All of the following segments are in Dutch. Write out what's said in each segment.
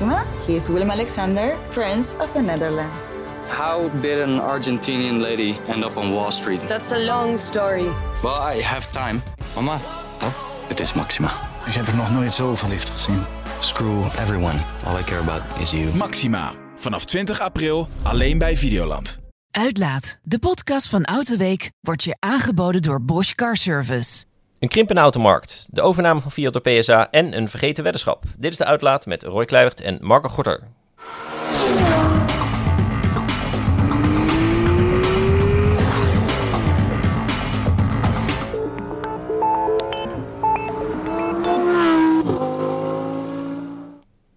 Maxima. He is Willem Alexander, Prince of the Netherlands. How did an Argentinian lady end up on Wall Street? That's a long story. Well, I have time. Mama, Oh, het is Maxima. ik heb er nog nooit zo verliefd gezien. Screw everyone. All I care about is you. Maxima. Vanaf 20 april alleen bij Videoland. Uitlaat, de podcast van Autoweek, wordt je aangeboden door Bosch Car Service. Een krimpende automarkt, de overname van Fiat door PSA en een vergeten weddenschap. Dit is de uitlaat met Roy Kluivert en Marco Gorter.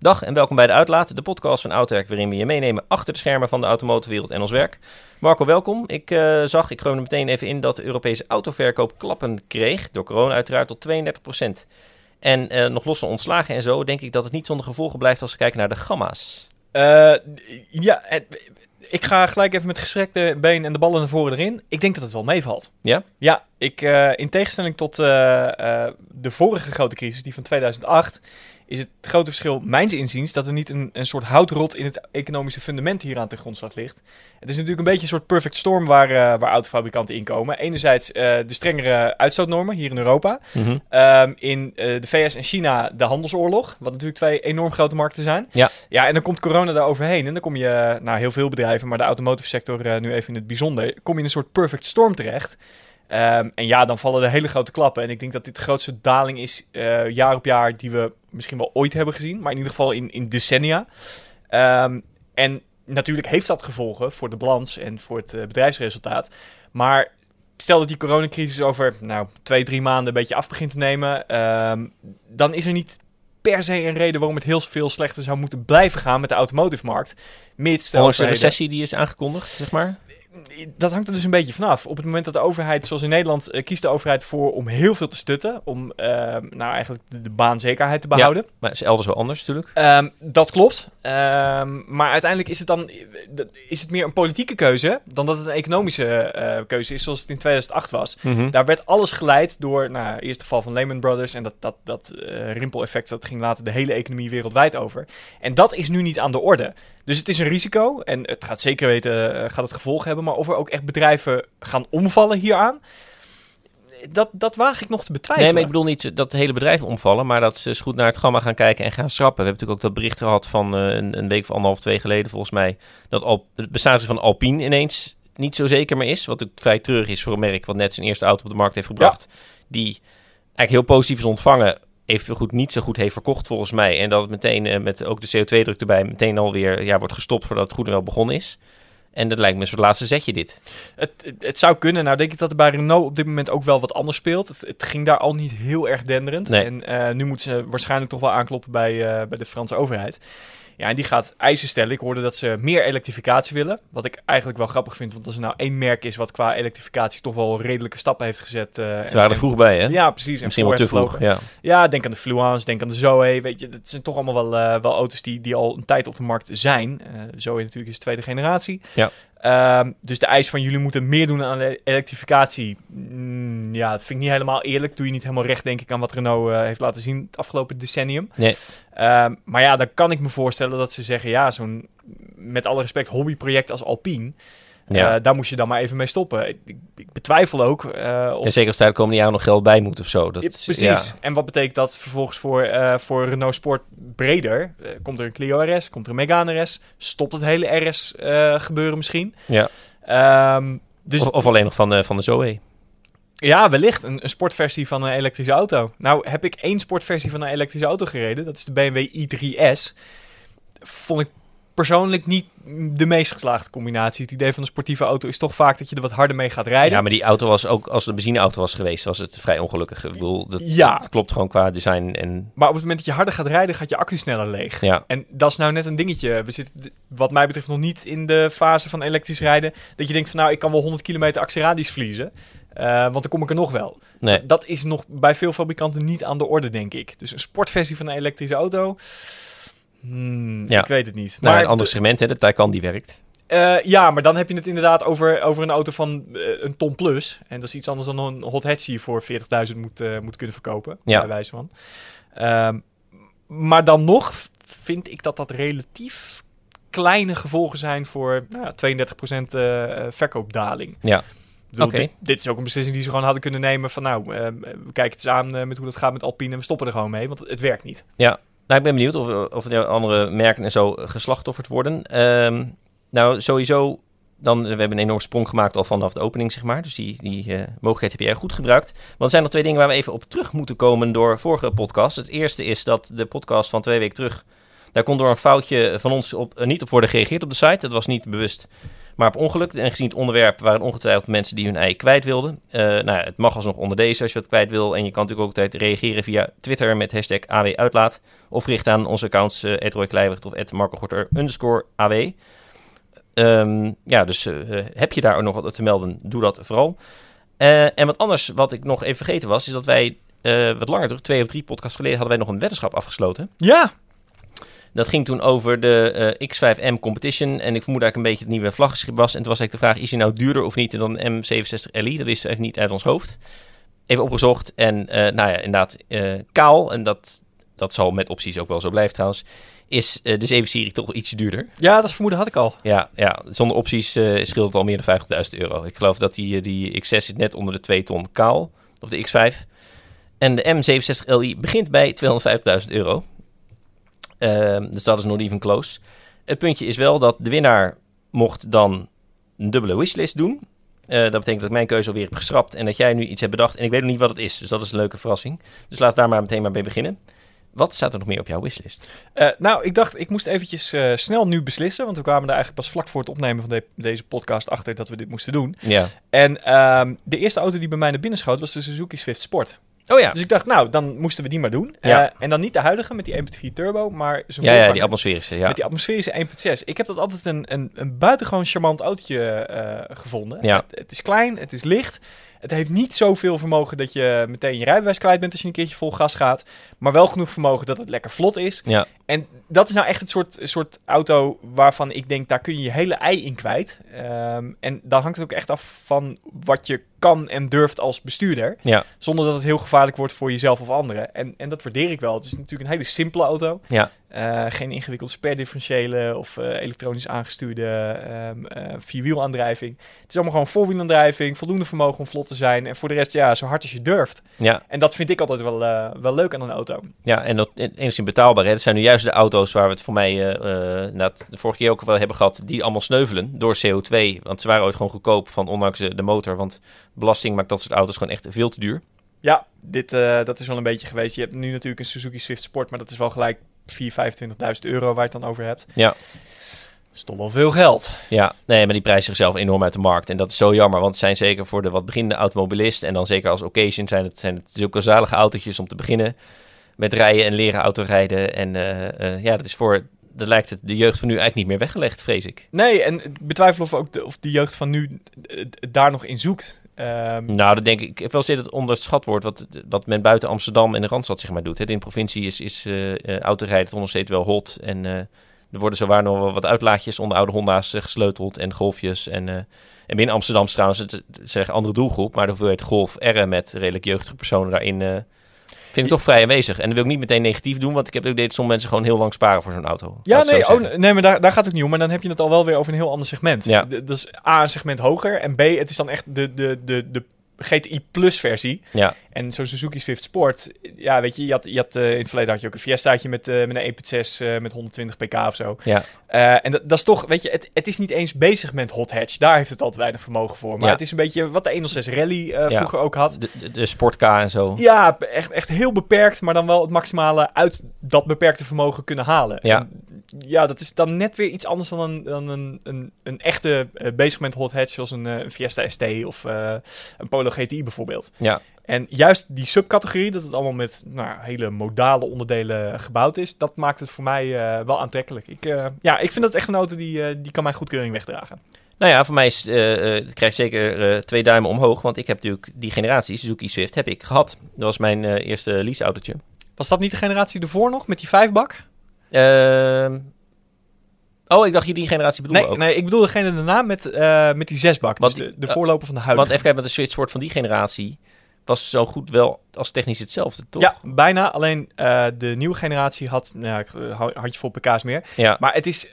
Dag en welkom bij de Uitlaat, de podcast van Autowerk waarin we je meenemen achter de schermen van de automotorwereld en ons werk. Marco, welkom. Ik eh, zag, ik er meteen even in, dat de Europese autoverkoop klappen kreeg, door corona uiteraard, tot 32%. En eh, nog los van ontslagen en zo, denk ik dat het niet zonder gevolgen blijft als we kijken naar de gamma's. Eh, ja, ik ga gelijk even met gestrekte been en de ballen naar voren erin. Ik denk dat het wel meevalt. Ja? Ja, ik, in tegenstelling tot de vorige grote crisis, die van 2008, is het grote verschil, mijns inziens, dat er niet een, een soort houtrot in het economische fundament hieraan ten grondslag ligt. Het is natuurlijk een beetje een soort perfect storm waar, eh, waar autofabrikanten in komen. Enerzijds eh, de strengere uitstootnormen hier in Europa. Mhm. Ehm, in eh, de VS en China de handelsoorlog, wat natuurlijk twee enorm grote markten zijn. Ja. Ja, en dan komt corona daar overheen. En dan kom je, nou heel veel bedrijven, maar de automotive sector nu even in het bijzonder, kom je in een soort perfect storm terecht. Ehm, en ja, dan vallen er hele grote klappen. En ik denk dat dit de grootste daling is eh, jaar op jaar die we misschien wel ooit hebben gezien. Maar in ieder geval in, in decennia. Ehm, en natuurlijk heeft dat gevolgen voor de balans en voor het eh, bedrijfsresultaat. Maar stel dat die coronacrisis over nou, twee, drie maanden een beetje af begint te nemen. ehm, dan is er niet per se een reden waarom het heel veel slechter zou moeten blijven gaan met de automotive markt. Mits de de overheden- recessie die is aangekondigd, zeg maar. Dat hangt er dus een beetje vanaf. Op het moment dat de overheid, zoals in Nederland, eh, kiest de overheid voor om heel veel te stutten. Om eh, nou eigenlijk de, de baanzekerheid te behouden. Maar het is elders wel anders natuurlijk. Ehm, dat klopt. Ehm, maar uiteindelijk is het dan is het meer een politieke keuze dan dat het een economische eh, keuze is, zoals het in 2008 was. Daar werd alles geleid door, nou, eerst de val van Lehman Brothers en dat, dat, dat eh, rimpeleffect, dat ging later de hele economie wereldwijd over. En dat is nu niet aan de orde. Dus het is een risico en het gaat zeker weten, eh, gaat het gevolgen hebben. Maar of er ook echt bedrijven gaan omvallen hieraan, dat, dat waag ik nog te betwijfelen. Nee, maar ik bedoel niet dat de hele bedrijven omvallen, maar dat ze eens goed naar het gamma gaan kijken en gaan schrappen. We hebben natuurlijk ook dat bericht gehad van eh, een, een week of anderhalf, twee geleden volgens mij, dat Al het bestaan van Alpine ineens niet zo zeker meer is. Wat ook vrij treurig is voor een merk wat net zijn eerste auto op de markt heeft gebracht. Die eigenlijk heel positief is ontvangen, even goed niet zo goed heeft verkocht volgens mij. En dat het meteen eh, met ook de CO2-druk erbij meteen alweer ja, wordt gestopt voordat het goed en wel begonnen is. En dat lijkt me een soort laatste zetje dit. Het, het, zou kunnen. Nou denk ik dat er bij Renault op dit moment ook wel wat anders speelt. Het, het ging daar al niet heel erg denderend. Nee. En eh, nu moeten ze waarschijnlijk toch wel aankloppen bij, eh, bij de Franse overheid. Ja, en die gaat eisen stellen. Ik hoorde dat ze meer elektrificatie willen. Wat ik eigenlijk wel grappig vind. Want als er nou één merk is wat qua elektrificatie toch wel redelijke stappen heeft gezet. eh, Ze waren er vroeg bij, hè? Ja, precies. En Misschien wel te vroeg, ja. Ja, denk aan de Fluence, denk aan de Zoe. Weet je, dat zijn toch allemaal wel, eh, wel auto's die, die al een tijd op de markt zijn. Eh Zoe natuurlijk is de tweede generatie. Ja. Ehm, dus de eis van jullie moeten meer doen aan ele- elektrificatie. mm, ja, dat vind ik niet helemaal eerlijk. Doe je niet helemaal recht, denk ik, aan wat Renault eh, heeft laten zien het afgelopen decennium. Nee. Ehm, maar ja, dan kan ik me voorstellen dat ze zeggen, ja, zo'n met alle respect hobbyproject als Alpine. Ja. eh, daar moest je dan maar even mee stoppen. Ik, ik, ik betwijfel ook eh, of En zeker als daar de komende jaren nog geld bij moet of zo. Dat, ja, precies. ja. En wat betekent dat vervolgens voor, eh, voor Renault Sport breder? Komt er een Clio RS, komt er een Megane RS? Stopt het hele RS gebeuren misschien? Ja. Ehm, dus Of, of alleen nog van, de van de Zoe. ja, wellicht een, een sportversie van een elektrische auto. Nou heb ik één sportversie van een elektrische auto gereden. Dat is de BMW i3S. Vond ik persoonlijk niet de meest geslaagde combinatie. Het idee van een sportieve auto is toch vaak dat je er wat harder mee gaat rijden. Ja, maar die auto was ook, als het een benzineauto was geweest, was het vrij ongelukkig. Ik bedoel, dat, Ja. dat klopt gewoon qua design. En Maar op het moment dat je harder gaat rijden, gaat je accu sneller leeg. ja, En dat is nou net een dingetje. We zitten, wat mij betreft, nog niet in de fase van elektrisch rijden. Dat je denkt van, nou, ik kan wel 100 kilometer actieradius verliezen. eh, want dan kom ik er nog wel. nee. Dat is nog bij veel fabrikanten niet aan de orde, denk ik. Dus een sportversie van een elektrische auto... Hmm, Ja. Ik weet het niet. Nou, maar een ander segment, hè, de Taycan die werkt. eh, ja, maar dan heb je het inderdaad over, over een auto van eh, een ton plus. En dat is iets anders dan een hot hatch die je voor 40.000 moet, eh, moet kunnen verkopen. Ja. Bij wijze van. Ehm, maar dan nog vind ik dat dat relatief kleine gevolgen zijn voor nou, ja, 32% eh, eh, verkoopdaling. Ja. Bedoel, Oké. dit, dit is ook een beslissing die ze gewoon hadden kunnen nemen van nou, eh, we kijken het eens aan met hoe dat gaat met Alpine en we stoppen er gewoon mee, want het werkt niet. Nou, ik ben benieuwd of, of er andere merken en zo geslachtofferd worden. Ehm, nou, sowieso, dan, we hebben een enorme sprong gemaakt al vanaf de opening, zeg maar. Dus die, die eh, mogelijkheid heb je goed gebruikt. Want er zijn nog twee dingen waar we even op terug moeten komen door vorige podcast. Het eerste is dat de podcast van twee weken terug... Daar kon door een foutje van ons op, eh, niet op worden gereageerd op de site. Dat was niet bewust, maar op ongeluk. En gezien het onderwerp waren ongetwijfeld mensen die hun ei kwijt wilden. Eh, nou, ja, het mag alsnog onder deze als je wat kwijt wil. En je kan natuurlijk ook altijd reageren via Twitter met hashtag AWUitlaat. Of richt aan onze accounts uh, of @marcogorter underscore AW. Ehm, ja, dus eh, heb je daar ook nog wat te melden, doe dat vooral. En wat anders, wat ik nog even vergeten was, is dat wij wat langer terug, twee of drie podcasts geleden, hadden wij nog een weddenschap afgesloten. Ja, Dat ging toen over de eh, X5M Competition. En ik vermoed eigenlijk een beetje het nieuwe vlaggenschip was. En toen was eigenlijk de vraag, is hij nou duurder of niet dan een M67LI? Dat is even niet uit ons hoofd. Even opgezocht. En eh, nou ja, inderdaad, eh, kaal. En dat, dat zal met opties ook wel zo blijven trouwens. Is de 7-serie toch ietsje duurder. ja, dat vermoeden had ik al. Ja, ja zonder opties scheelt het al meer dan 50.000 euro. Ik geloof dat die, die X6 zit net onder de 2 ton kaal. Of de X5. En de M67LI begint bij 250.000 euro. Ehm, dus dat is not even close. Het puntje is wel dat de winnaar mocht dan een dubbele wishlist doen. Eh, dat betekent dat ik mijn keuze alweer heb geschrapt en dat jij nu iets hebt bedacht. En ik weet nog niet wat het is, dus dat is een leuke verrassing. Dus laten we daar maar meteen maar mee beginnen. Wat staat er nog meer op jouw wishlist? Eh, nou, ik dacht, ik moest eventjes eh, snel nu beslissen, want we kwamen er eigenlijk pas vlak voor het opnemen van de- deze podcast achter dat we dit moesten doen. Ja. En ehm, de eerste auto die bij mij naar binnen schoot was de Suzuki Swift Sport. Oh ja. Dus ik dacht, nou, dan moesten we die maar doen. Ja. Eh, en dan niet de huidige met die 1.4 turbo, maar zijn Ja, ja, die atmosferische. Ja. met die atmosferische 1.6. Ik heb dat altijd een, een, een buitengewoon charmant autootje eh, gevonden. Ja. Het, het is klein, het is licht. Het heeft niet zoveel vermogen dat je meteen je rijbewijs kwijt bent als je een keertje vol gas gaat. Maar wel genoeg vermogen dat het lekker vlot is. Ja. En dat is nou echt het soort, soort auto waarvan ik denk, daar kun je je hele ei in kwijt. Ehm, en dan hangt het ook echt af van wat je kan en durft als bestuurder. Ja. Zonder dat het heel gevaarlijk wordt voor jezelf of anderen. En, en dat waardeer ik wel. Het is natuurlijk een hele simpele auto. Ja. Eh, geen ingewikkelde sperdifferentiële of eh, elektronisch aangestuurde ehm eh, vierwielaandrijving. Het is allemaal gewoon voorwielaandrijving, voldoende vermogen om vlot te zijn. En voor de rest, ja, zo hard als je durft. Ja, En dat vind ik altijd wel, wel leuk aan een auto. ja, en dat en- enigszins betaalbaar. Hè? Dat zijn nu juist de auto's waar we het voor mij de vorige keer ook wel hebben gehad, die allemaal sneuvelen door CO2. Want ze waren ooit gewoon goedkoop van ondanks de, de motor. Want belasting maakt dat soort auto's gewoon echt veel te duur. Ja, dit, eh, dat is wel een beetje geweest. Je hebt nu natuurlijk een Suzuki Swift Sport, maar dat is wel gelijk 4.000, 25.000 euro waar je het dan over hebt. Ja. Dat is toch wel veel geld. Ja, nee, maar die prijzen zichzelf enorm uit de markt. En dat is zo jammer, want het zijn zeker voor de wat beginnende automobilist en dan zeker als occasion zijn het, zijn het zulke zalige autootjes om te beginnen met rijden en leren autorijden. En eh, eh, ja, dat is voor, dat lijkt het de jeugd van nu eigenlijk niet meer weggelegd, vrees ik. Nee, en betwijfel of, ook de, of de jeugd van nu het daar nog in zoekt. Ehm, Nou, dat denk ik. Ik heb wel eens dat het onderschat wordt wat, wat men buiten Amsterdam en de Randstad zeg maar doet. Hè. In de provincie is, is eh eh, autorijden nog wel hot. En eh, er worden zowaar nog wel wat uitlaatjes onder oude Honda's gesleuteld en golfjes. En, en binnen Amsterdam trouwens het, een andere doelgroep. Maar de hoeveelheid golf R'en met redelijk jeugdige personen daarin vind ik toch vrij aanwezig. En dat wil ik niet meteen negatief doen, want ik heb ook dat sommige mensen gewoon heel lang sparen voor zo'n auto. ja, nee, oh, nee maar daar, daar gaat het ook niet om. Maar dan heb je het al wel weer over een heel ander segment. Ja. Dat is A, een segment hoger. En B, het is dan echt de, de, de, de GTI Plus versie. Ja, En zo'n Suzuki Swift Sport, ja, weet je, je had, je had, eh, in het verleden had je ook een Fiestaatje met, eh, met een 1.6 eh, met 120 pk of zo. ja, en dat, dat is toch, weet je, het, het is niet eens bezig met hot hatch. Daar heeft het altijd weinig vermogen voor. Maar Ja. het is een beetje wat de 106 Rally Ja. vroeger ook had. de, de, de sportcar en zo. Ja, echt, echt heel beperkt, maar dan wel het maximale uit dat beperkte vermogen kunnen halen. Ja. En ja, dat is dan net weer iets anders dan een, dan een, een, een echte eh, bezig met hot hatch, zoals een, eh, een Fiesta ST of eh, een Polo GTI bijvoorbeeld. Ja. En juist die subcategorie, dat het allemaal met nou, hele modale onderdelen gebouwd is, dat maakt het voor mij eh, wel aantrekkelijk. Ik, eh, ja, ik vind dat echt een auto die, eh, die kan mijn goedkeuring wegdragen. Nou ja, voor mij is, eh eh, krijg ik zeker eh, twee duimen omhoog. Want ik heb natuurlijk die generatie, Suzuki Swift, heb ik gehad. Dat was mijn eh, eerste leaseautootje. Was dat niet de generatie ervoor nog, met die vijfbak? Ehm oh, ik dacht je die generatie bedoelde Nee, ook. nee, ik bedoel degene daarna met, eh, met die zesbak. Want dus die- de, de eh, voorloper van de huidige. Want even kijken, met de Switch wordt van die generatie was zo goed wel als technisch hetzelfde, toch? Ja, bijna. Alleen eh, de nieuwe generatie had, nou, handje vol pk's meer. Ja. Maar het is,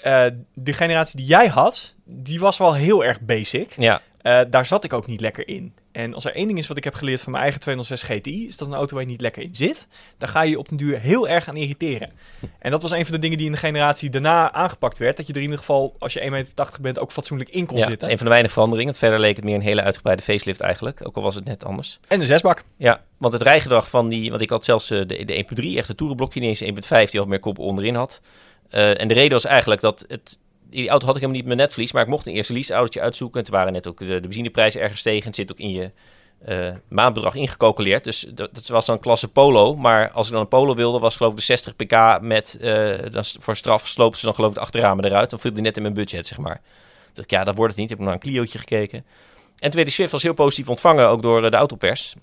de generatie die jij had, die was wel heel erg basic. Ja, daar zat ik ook niet lekker in. En als er één ding is wat ik heb geleerd van mijn eigen 206 GTI, is dat een auto waar je niet lekker in zit, dan ga je je op den duur heel erg aan irriteren. En dat was een van de dingen die in de generatie daarna aangepakt werd. Dat je er in ieder geval, als je 1,80 meter bent, ook fatsoenlijk in kon ja, zitten. een van de weinige veranderingen. Want verder leek het meer een hele uitgebreide facelift eigenlijk. Ook al was het net anders. En de zesbak. Ja, want het rijgedrag van die... Want ik had zelfs eh, de, de 1.3, echt het toerenblokje, niet eens 1.5, die wat meer kop onderin had. Eh, en de reden was eigenlijk dat het... Die auto had ik helemaal niet met netvlies, maar ik mocht een eerste leaseautootje uitzoeken. En toen waren net ook de, de benzineprijzen erg gestegen. Het zit ook in je eh, maandbedrag ingecalculeerd. Dus dat, dat was dan klasse Polo. Maar als ik dan een Polo wilde, was geloof ik de 60 pk met... eh, dan, voor straf sloopten ze dan geloof ik de achterramen eruit. Dan viel die net in mijn budget, zeg maar. Ik, ja, dat wordt het niet. Ik heb naar een Clio'tje gekeken. En tweede Swift was heel positief ontvangen, ook door eh, de autopers.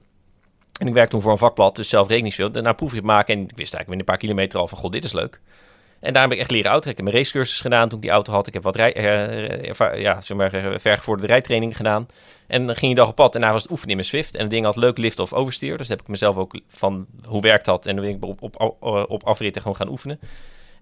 En ik werkte toen voor een vakblad, dus zelf rekeningsveel. Daarna proefrit maken en ik wist eigenlijk binnen een paar kilometer al van, god, dit is leuk. En daar heb ik echt leren autotrekken. Mijn racecursus gedaan toen ik die auto had. Ik heb wat rij, eh, erva- ja, zeg maar, eh, vergevorderde rijtraining gedaan. En dan ging je dag op pad. En daar was het oefenen in mijn Swift. En het ding had leuk lift of oversteer. Dus heb ik mezelf ook van hoe werkt dat. En dan ben ik op, op, op, op afritten gewoon gaan oefenen.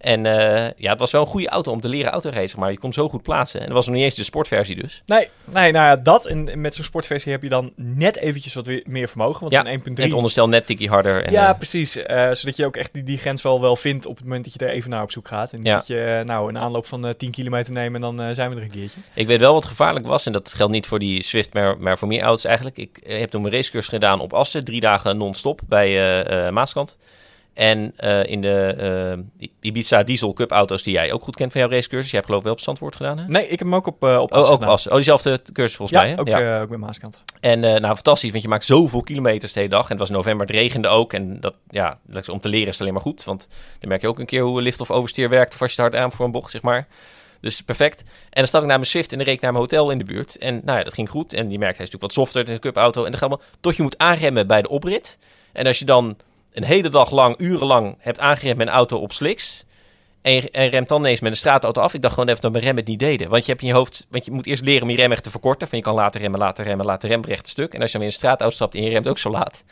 En eh, ja, het was wel een goede auto om te leren autoracen. Maar je kon zo goed plaatsen. En dat was nog niet eens de sportversie dus. Nee, nee, nou ja, dat. En met zo'n sportversie heb je dan net eventjes wat meer vermogen. Want Ja, zo'n 1.3... En het onderstel net tikkie harder. En, ja, eh, precies. Eh, zodat je ook echt die, die grens wel, wel vindt op het moment dat je er even naar op zoek gaat. En niet Ja. dat je nou een aanloop van eh 10 kilometer neemt en dan zijn we er een keertje. Ik weet wel wat gevaarlijk was, en dat geldt niet voor die Swift, maar, maar voor meer auto's eigenlijk. Ik heb toen mijn racecursus gedaan op Assen, drie dagen non-stop bij Maaskant. En eh, in de eh, Ibiza Diesel Cup auto's die jij ook goed kent van jouw racecursus. Jij hebt geloof ik wel op Zandvoort gedaan, hè? Nee, ik heb hem ook op, eh op Oh, ook gedaan. Oh, diezelfde cursus volgens Ja, mij, hè? ook, ja. ook bij Maaskant. En nou, fantastisch, want je maakt zoveel kilometers de hele dag. En het was november, het regende ook. En dat, ja, om te leren is het alleen maar goed. Want dan merk je ook een keer hoe lift of oversteer werkt. Of als je het hard aan voor een bocht, zeg maar. Dus perfect. En dan stap ik naar mijn Swift en dan reed ik naar mijn hotel in de buurt. En nou ja, dat ging goed. En die merkt, hij is natuurlijk wat softer dan een cupauto. En dan gaat allemaal tot je moet aanremmen bij de oprit. En als je dan een hele dag lang, urenlang hebt aangeremd met een auto op slicks... En je en remt dan ineens met een straatauto af. Ik dacht gewoon even dat mijn rem het niet deden. Want je hebt in je hoofd... Want je moet eerst leren om je rem echt te verkorten. Van je kan later remmen, later remmen, later rem recht stuk. En als je dan weer in een straatauto stapt en je remt ook zo laat.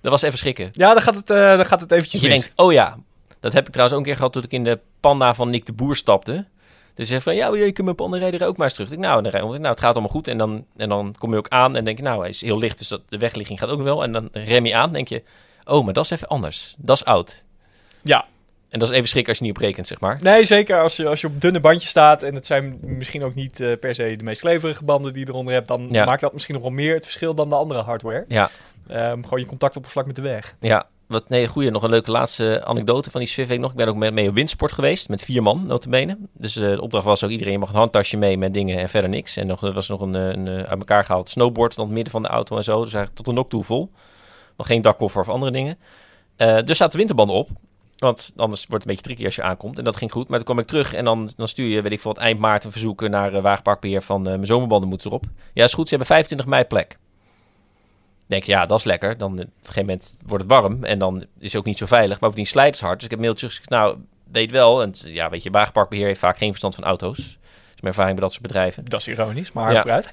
Dat was even schrikken. Ja, dan gaat het, eh, dan gaat het eventjes Je mis. denkt, oh ja, dat heb ik trouwens ook een keer gehad toen ik in de panda van Nick de Boer stapte. Dus je zegt van, ja, je kunt mijn panda rijden ook maar eens terug. Ik, nou, dan, nou, het gaat allemaal goed. En dan, en dan kom je ook aan en denk je, nou, hij is heel licht, dus dat, de wegligging gaat ook nog wel. En dan rem je aan denk je, oh, maar dat is even anders. Dat is oud. Ja, En dat is even schrik als je niet op rekent, zeg maar. nee, zeker als je, als je op dunne bandjes staat en het zijn misschien ook niet eh, per se de meest kleverige banden die je eronder hebt, dan Ja. maakt dat misschien nog wel meer het verschil dan de andere hardware. Ja, Ehm, gewoon je contactoppervlak met de weg. ja. Wat, nee, goeie, nog een leuke laatste anekdote van die Swift nog. Ik ben ook mee, mee op windsport geweest, met vier man, notabene. Dus eh, de opdracht was ook, iedereen mag een handtasje mee met dingen en verder niks. En nog, er was nog een, eh, een, uit elkaar gehaald snowboard van het midden van de auto en zo. Dus eigenlijk tot een nok toe vol. Geen dakkoffer of andere dingen. Eh, dus zaten de winterbanden op. Want anders wordt het een beetje tricky als je aankomt. En dat ging goed. Maar toen kwam ik terug en dan, dan stuur je, weet ik veel, eind maart een verzoek naar uh, Wagenparkbeheer van eh, mijn zomerbanden moeten erop. Ja, is goed. Ze hebben 25 mei plek. denk je, ja, dat is lekker. Dan op een gegeven moment wordt het warm en dan is het ook niet zo veilig. Maar bovendien slijt het hard. Dus ik heb een mailtje gezegd, nou, weet wel. En ja, weet je, wagenparkbeheer heeft vaak geen verstand van auto's. Dat is mijn ervaring bij dat soort bedrijven. Dat is ironisch, maar Ja. vooruit.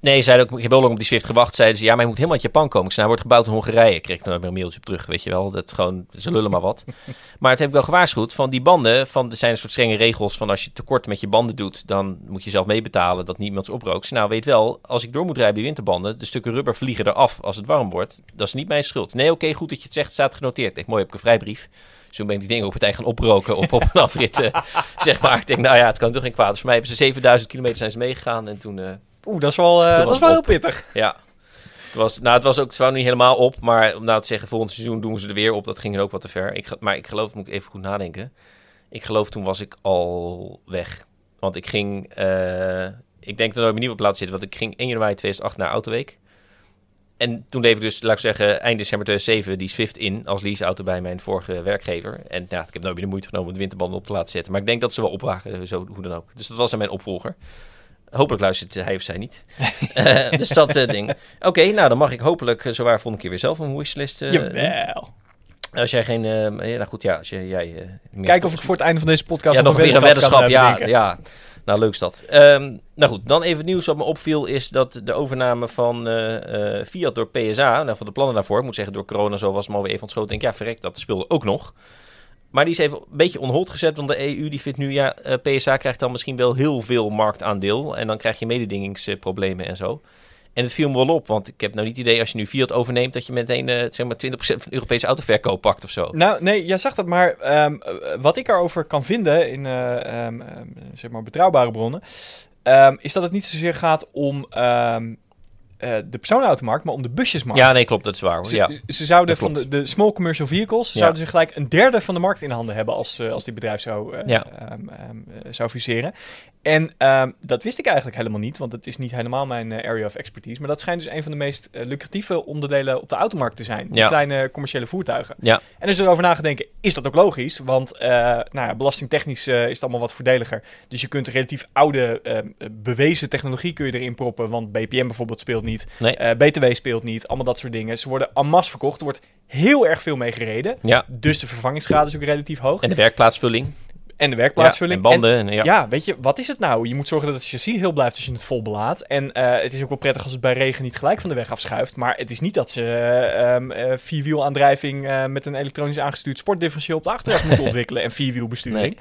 Nee, zeiden ook, ik heb heel lang op die Swift gewacht. Zeiden ze, ja, maar je moet helemaal uit Japan komen. Ik zei, nou, hij wordt gebouwd in Hongarije. Kreeg ik meer een mailtje op terug, weet je wel. Dat gewoon, ze lullen maar wat. maar het heb ik wel gewaarschuwd. Van die banden, van, er zijn een soort strenge regels van als je tekort met je banden doet, dan moet je zelf meebetalen dat niemand ze oprookt. Nou, weet wel, als ik door moet rijden bij winterbanden, de stukken rubber vliegen eraf als het warm wordt. Dat is niet mijn schuld. Nee, oké, goed dat je het zegt, het staat genoteerd. Ik denk, mooi, heb ik een vrijbrief. Zo ben ik die dingen op het eigen gaan oproken op, op een afrit, zeg maar. Ik denk, nou ja, het kan toch geen kwaad. Dus voor mij hebben ze 7000 kilometer zijn ze meegegaan en toen... eh, Oeh, dat is wel, eh, dat was wel heel op. pittig. ja. Het was, nou, het was ook zwaar niet helemaal op, maar om nou te zeggen, volgend seizoen doen ze er weer op. Dat ging er ook wat te ver. Ik, maar ik geloof, moet ik even goed nadenken. Ik geloof toen was ik al weg. Want ik ging, eh, ik denk dat ik op nieuwe plaats zitten, want ik ging 1 januari 2008 naar Autoweek. En toen leef ik dus, laat ik zeggen, eind december 2007 die Swift in als leaseauto bij mijn vorige werkgever. En ja, ik heb nooit meer de moeite genomen om de winterbanden op te laten zetten. Maar ik denk dat ze wel opwagen, zo, hoe dan ook. Dus dat was aan mijn opvolger. Hopelijk luistert hij of zij niet. Eh, dus dat eh, ding. Oké, nou dan mag ik hopelijk uh, zowaar volgende keer weer zelf een wishlist. Jawel. Als jij geen... ja, nou goed, ja, als jij... jij Kijken of ik voor het einde van deze podcast Ja, nog weer een weddenschap. Ja, bedenken. ja. Nou, leuk is dat. Ehm, nou goed, dan even het nieuws wat me opviel is dat de overname van Fiat door PSA, nou van de plannen daarvoor, ik moet zeggen door corona zo was het maar weer even ontschoten. Denk ja, verrek, dat speelde ook nog. Maar die is even een beetje on hold gezet, want de EU die vindt nu, ja, eh, PSA krijgt dan misschien wel heel veel marktaandeel. En dan krijg je mededingingsproblemen en zo. En het viel me wel op, want ik heb nou niet het idee als je nu Fiat overneemt, dat je meteen eh, zeg maar 20% van de Europese autoverkoop pakt of zo. Nou, nee, jij zag dat, maar ehm, eh, wat ik erover kan vinden in eh, ehm, ehm, zeg maar betrouwbare bronnen, is dat het niet zozeer gaat om eh, de personenautomarkt, maar om de busjesmarkt. Ja, nee, klopt, dat is waar. hoor. Ze, Ja. ze zouden van de, de small commercial vehicles, Ja. zouden ze gelijk een derde van de markt in handen hebben als, eh, als die bedrijf zou, Ja. eh, zou fuseren. En ehm, dat wist ik eigenlijk helemaal niet, want het is niet helemaal mijn area of expertise. Maar dat schijnt dus een van de meest lucratieve onderdelen op de automarkt te zijn. Die kleine commerciële voertuigen. Ja. En dus erover nagedenken, is dat ook logisch? Want nou ja, belastingtechnisch is het allemaal wat voordeliger. Dus je kunt relatief oude, bewezen technologie kun je erin proppen. Want BPM bijvoorbeeld speelt niet. Nee. Eh, BTW speelt niet. Allemaal dat soort dingen. Ze worden en masse verkocht. Er wordt heel erg veel mee gereden. Ja, Dus de vervangingsgraad is ook relatief hoog. en de werkplaatsvulling. En de werkplaatsvulling. Ja, en banden. En, ja. Ja, weet je, wat is het nou? Je moet zorgen dat het chassis heel blijft als je het vol belaadt. En eh, het is ook wel prettig als het bij regen niet gelijk van de weg afschuift. Maar het is niet dat ze eh, ehm, eh, vierwielaandrijving met een elektronisch aangestuurd sportdifferentieel op de achteras moeten ontwikkelen. En vierwielbesturing.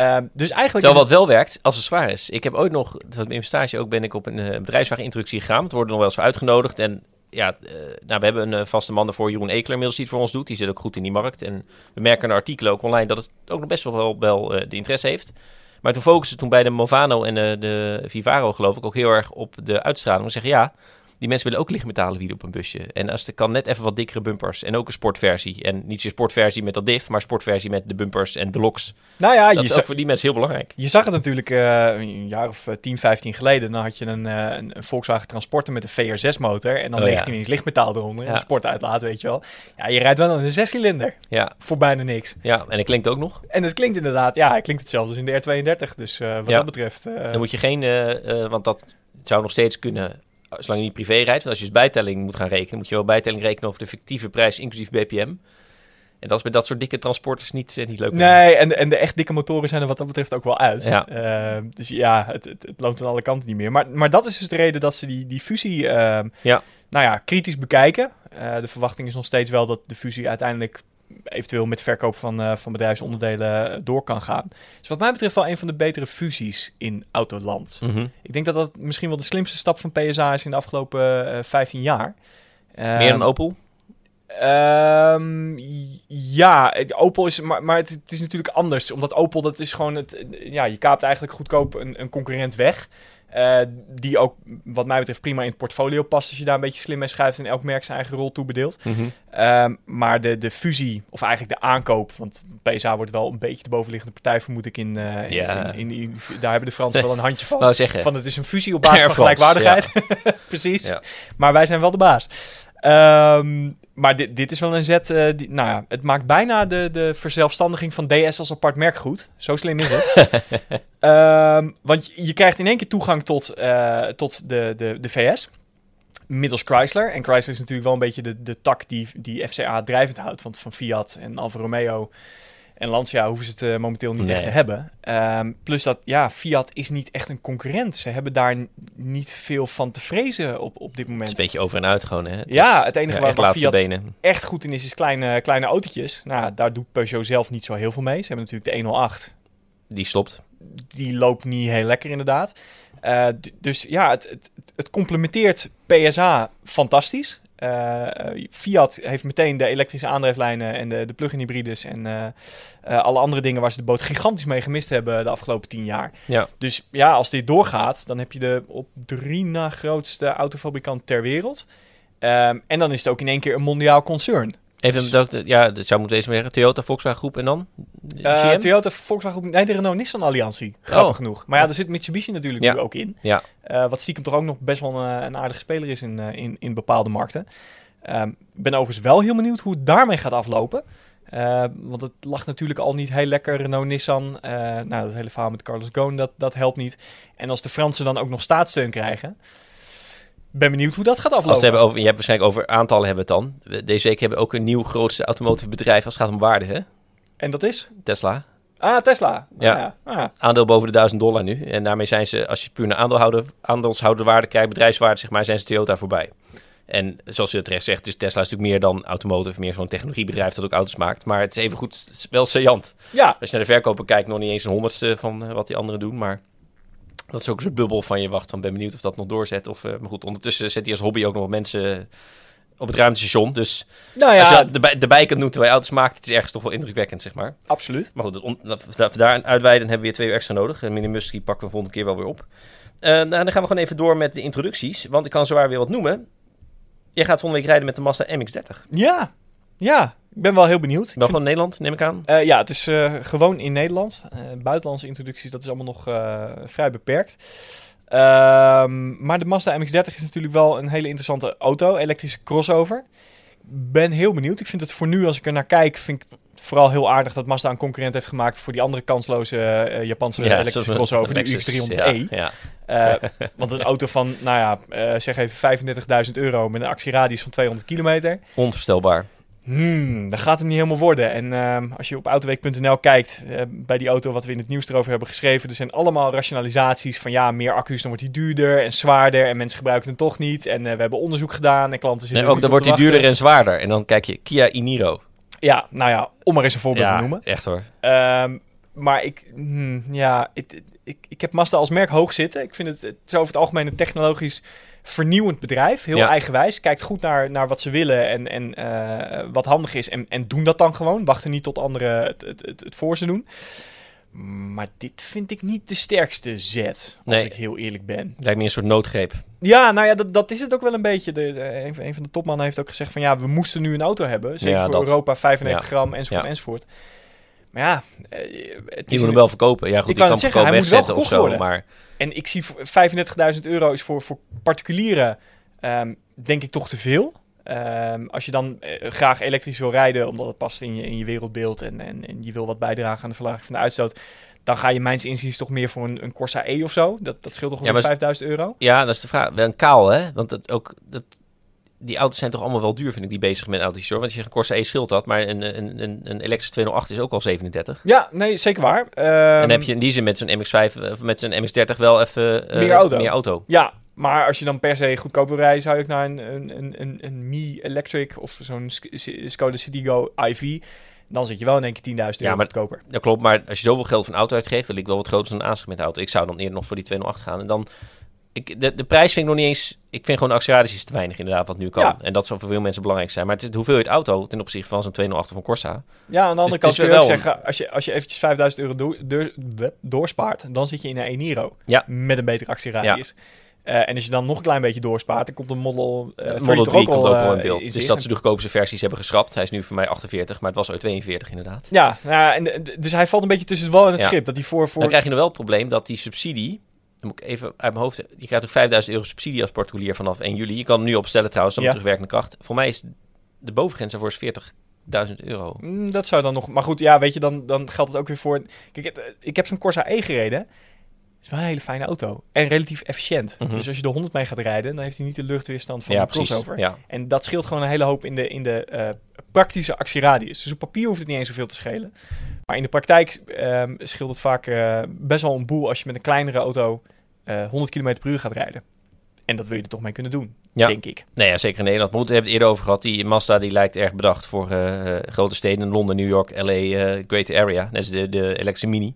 Ehm, dus eigenlijk. Terwijl wat wel werkt, als het zwaar is. Ik heb ooit nog, in mijn stage ook ben ik op een uh, bedrijfswagenintroductie gegaan. Het worden nog wel eens voor uitgenodigd. En ja, uh, nou, we hebben een uh, vaste man ervoor, Jeroen Ekeler, inmiddels die het voor ons doet. Die zit ook goed in die markt. En we merken in artikelen ook online dat het ook nog best wel, wel de interesse heeft. Maar toen focussen toen bij de Movano en de Vivaro geloof ik ook heel erg op de uitstraling. We zeggen ja, die mensen willen ook lichtmetalen wielen op een busje. En als het kan net even wat dikkere bumpers. En ook een sportversie. En niet zo'n sportversie met dat diff, maar sportversie met de bumpers en de locks. Nou ja, dat is ook voor die mensen heel belangrijk. Je zag het natuurlijk uh, een jaar of 10, 15 geleden. Dan had je een, uh, een, een Volkswagen Transporter met een VR6 motor. En dan oh, 19 ja. inch lichtmetaal eronder. Ja. En een sportuitlaat, weet je wel. Ja, je rijdt wel een zescilinder. Ja. Voor bijna niks. Ja, en het klinkt ook nog. En het klinkt inderdaad, ja, het klinkt hetzelfde als in de R32. Dus uh, wat ja. dat betreft... Dan moet je geen, want dat zou nog steeds kunnen zolang je niet privé rijdt. Want als je dus bijtelling moet gaan rekenen, moet je wel bijtelling rekenen over de fictieve prijs, inclusief BPM. En dat is bij dat soort dikke transporters niet, uh, niet leuk. Nee, en, en de echt dikke motoren zijn er wat dat betreft ook wel uit. Ja. Uh, dus ja, het, het, het, loopt aan alle kanten niet meer. Maar, maar dat is dus de reden dat ze die, die fusie, uh, ja. nou ja, kritisch bekijken. Uh, de verwachting is nog steeds wel dat de fusie uiteindelijk eventueel met verkoop van, uh, van bedrijfsonderdelen door kan gaan. Dus wat mij betreft wel een van de betere fusies in autoland. Mm -hmm. Ik denk dat dat misschien wel de slimste stap van PSA is in de afgelopen uh, 15 jaar. Meer dan Opel? Um, ja, Opel is, maar, maar het, het, is natuurlijk anders. Omdat Opel, dat is gewoon het, ja, je kaapt eigenlijk goedkoop een, een concurrent weg. Uh, die ook, wat mij betreft, prima in het portfolio past. Als je daar een beetje slim mee schuift en elk merk zijn eigen rol toebedeelt. Mm -hmm. um, maar de, de fusie, of eigenlijk de aankoop, want PSA wordt wel een beetje de bovenliggende partij, vermoed ik. In, uh, ja. in, in, in, daar hebben de Fransen wel een handje van. Zeggen. Van het is een fusie op basis van gelijkwaardigheid. Ja. Precies. Ja. Maar wij zijn wel de baas. Um, maar dit, dit is wel een zet. Uh, die, nou ja, het maakt bijna de, de verzelfstandiging van DS als apart merk goed. Zo slim is het. um, want je, krijgt in één keer toegang tot, uh, tot de, de, de VS. Middels Chrysler. En Chrysler is natuurlijk wel een beetje de, de tak die, die FCA drijvend houdt. Want van Fiat en Alfa Romeo en Lancia hoeven ze het uh, momenteel niet nee. echt te hebben. Um, plus dat, ja, Fiat is niet echt een concurrent. Ze hebben daar niet veel van te vrezen op, op dit moment. Het is een beetje over en uit gewoon, hè? Het ja, is, het enige ja, waar Fiat benen. echt goed in is, is kleine, kleine autootjes. Nou, daar doet Peugeot zelf niet zo heel veel mee. Ze hebben natuurlijk de 108. Die stopt. Die loopt niet heel lekker, inderdaad. Uh, dus ja, het, het, het complementeert PSA fantastisch. Uh, Fiat heeft meteen de elektrische aandrijflijnen en de, de plug-in hybrides en uh, alle andere dingen waar ze de boot gigantisch mee gemist hebben de afgelopen tien jaar. Ja. Dus ja, als dit doorgaat, dan heb je de op drie na grootste autofabrikant ter wereld. Um, en dan is het ook in één keer een mondiaal concern. Even, dus, dat, ja, dat zou moeten wezen zeggen. Toyota, Volkswagen Groep en dan? Uh, Toyota, Volkswagen Groep, nee, de Renault-Nissan Alliantie. Grappig oh. genoeg. Maar ja, daar zit Mitsubishi natuurlijk ja. nu ook in. Ja. Uh, wat stiekem toch ook nog best wel een, een aardige speler is in, in, in bepaalde markten. Ik um, ben overigens wel heel benieuwd hoe het daarmee gaat aflopen. Uh, want het lag natuurlijk al niet heel lekker. Renault, Nissan. Uh, nou, dat hele verhaal met Carlos Ghosn, dat, dat helpt niet. En als de Fransen dan ook nog staatssteun krijgen... Ben benieuwd hoe dat gaat aflopen. Als we hebben over, je hebt waarschijnlijk over aantallen hebben we het dan. Deze week hebben we ook een nieuw grootste automotive bedrijf als het gaat om waarde, hè? En dat is? Tesla. Ah, Tesla. Ja. Ah, ja. Ah, Aandeel boven de 1000 dollar nu. En daarmee zijn ze, als je puur naar aandeelhouder, aandeelshouderwaarde kijkt, bedrijfswaarde, zeg maar, zijn ze Toyota voorbij. En zoals je terecht zegt, dus Tesla is natuurlijk meer dan automotive, meer zo'n technologiebedrijf dat ook auto's maakt. Maar het is even goed, wel saillant. ja, Als je naar de verkoper kijkt, nog niet eens een honderdste van eh, wat die anderen doen. Maar dat is ook een soort bubbel van je wacht van ben benieuwd of dat nog doorzet. Of, eh, maar goed, ondertussen zet hij als hobby ook nog wat mensen op het ruimtestation. Dus nou ja, als je erbij, erbij kunt doen terwijl je auto's maakt, het is ergens toch wel indrukwekkend, zeg maar. absoluut. Maar goed, daar uitweiden hebben we weer twee uur extra nodig. En Mini Muskie pakken we volgende keer wel weer op. Eh, nou, dan gaan we gewoon even door met de introducties. Want ik kan zowaar weer wat noemen. Jij gaat volgende week rijden met de Mazda MX-30. Ja, ja, ik ben wel heel benieuwd. Wel vind- van Nederland, neem ik aan. Eh, ja, het is eh, gewoon in Nederland. Eh, buitenlandse introducties, dat is allemaal nog vrij beperkt. Ehm, maar de Mazda MX-30 is natuurlijk wel een hele interessante auto, elektrische crossover. Ben heel benieuwd. Ik vind het voor nu, als ik er naar kijk, vind ik het vooral heel aardig dat Mazda een concurrent heeft gemaakt voor die andere kansloze Japanse elektrische crossover, de Lexus. UX300e. Ja, ja. Want een auto van, nou ja, zeg even 35.000 euro met een actieradius van 200 kilometer. Onvoorstelbaar. Hmm, dat gaat hem niet helemaal worden. En ehm, als je op autoweek.nl kijkt, eh, bij die auto wat we in het nieuws erover hebben geschreven, er zijn allemaal rationalisaties van ja, meer accu's, dan wordt die duurder en zwaarder en mensen gebruiken hem toch niet. En eh, we hebben onderzoek gedaan en klanten zitten Nee, ook dan wordt hij duurder en zwaarder. En dan kijk je Kia Iniro. Ja, nou ja, om maar eens een voorbeeld te noemen. echt hoor. Ehm, maar ik, hmm, ja, ik, ik, ik heb Mazda als merk hoog zitten. Ik vind het, het is over het algemeen een technologisch vernieuwend bedrijf. Heel Ja. eigenwijs. Kijkt goed naar, naar wat ze willen en, en eh, wat handig is. En, en doen dat dan gewoon. Wachten niet tot anderen het, het, het, het voor ze doen. Maar dit vind ik niet de sterkste zet, als Nee. ik heel eerlijk ben. Lijkt me een soort noodgreep. Ja, nou ja, dat, dat is het ook wel een beetje. De, de- een, van- een van de topmannen heeft ook gezegd van ja, we moesten nu een auto hebben. Zeker Ja, voor dat. Europa, 95 Ja. gram, enzovoort, enzovoort. Maar ja, eh, het Die moet hem wel verkopen. Ja, goed, Ik die wou kan net zeggen, hem hij gewoon moet wel wegzetten gekocht zo. worden. Maar En ik zie voor 35.000 euro is voor, voor particulieren ehm, denk ik toch te veel. Ehm, als je dan eh, graag elektrisch wil rijden, omdat het past in je, in je wereldbeeld en, en, en je wil wat bijdragen aan de verlaging van de uitstoot, dan ga je mijns inziens toch meer voor een, een Corsa E of zo. Dat, dat scheelt toch Ja, ongeveer maar- 5000 euro. ja, dat is de vraag. Wel een kaal, hè? Want het ook, dat, die auto's zijn toch allemaal wel duur, vind ik, die bezig met auto's. Hoor. Want je een Corsa E scheelt dat, maar een, een, een, een elektrische 208 is ook al 37. Ja, nee, zeker waar. en Ehm, dan heb je in die zin met zo'n MX-5 of met zo'n MX-30 wel even eh, Meer auto. Meer auto. Ja, maar als je dan per se goedkoop wil rijden, zou ik naar een, een, een, een, een Mi Electric of zo'n Skoda Citigo IV. Dan zit je wel in één keer 10.000 euro Ja, maar- goedkoper. Dat klopt, maar als je zoveel geld voor een auto uitgeeft, wil ik wel wat groter dan een aanschaffing auto. Ik zou dan eerder nog voor die 208 gaan. En dan, ik, de, de prijs vind ik nog niet eens, ik vind gewoon de acceleratie is te weinig inderdaad, wat nu kan. Ja. En dat zou voor veel mensen belangrijk zijn. Maar het, de hoeveelheid auto ten opzichte van zo'n 208 of een Corsa. Ja, aan de andere het kant kun je wel ook zeggen, als je, als je eventjes 5000 euro doorspaart, dan zit je in een Eniro Ja. met een betere actieradius. Eh, en als je dan nog een klein beetje doorspaart, dan komt een Model, eh De 3 Model toch 3 komt ook eh, wel in beeld. in dus dat ze de goedkoopste versies hebben geschrapt. Hij is nu voor mij 48, maar het was ooit 42 inderdaad. Ja, nou ja en, dus hij valt een beetje tussen het wal en het Ja. schip. Dat hij voor... voor Dan krijg je nog wel het probleem dat die subsidie, dan moet ik even uit mijn hoofd, je krijgt ook 5000 euro subsidie als particulier vanaf 1 juli. Je kan nu opstellen trouwens, dan Ja. terugwerkende kracht. Voor mij is de bovengrens daarvoor is 40.000 euro. Mm, dat zou dan nog... Maar goed, ja, weet je, dan, dan geldt het ook weer voor... Kijk, het- ik heb zo'n Corsa E gereden. Het is wel een hele fijne auto. En relatief efficiënt. Mhm. Dus als je de 100 mee gaat rijden, dan heeft hij niet de luchtweerstand van ja, crossover. Ja. En dat scheelt gewoon een hele hoop in de, in de eh, praktische actieradius. Dus op papier hoeft het niet eens zoveel te schelen. Maar in de praktijk ehm, scheelt het vaak eh, best wel een boel als je met een kleinere auto eh 100 km per uur gaat rijden. En dat wil je er toch mee kunnen doen, Ja. denk ik. Nee, ja, zeker in Nederland. Maar we hebben het eerder over gehad. Die Mazda die lijkt erg bedacht voor eh, grote steden. Londen, New York, LA, Greater Area. Net als de, de elektrische Mini.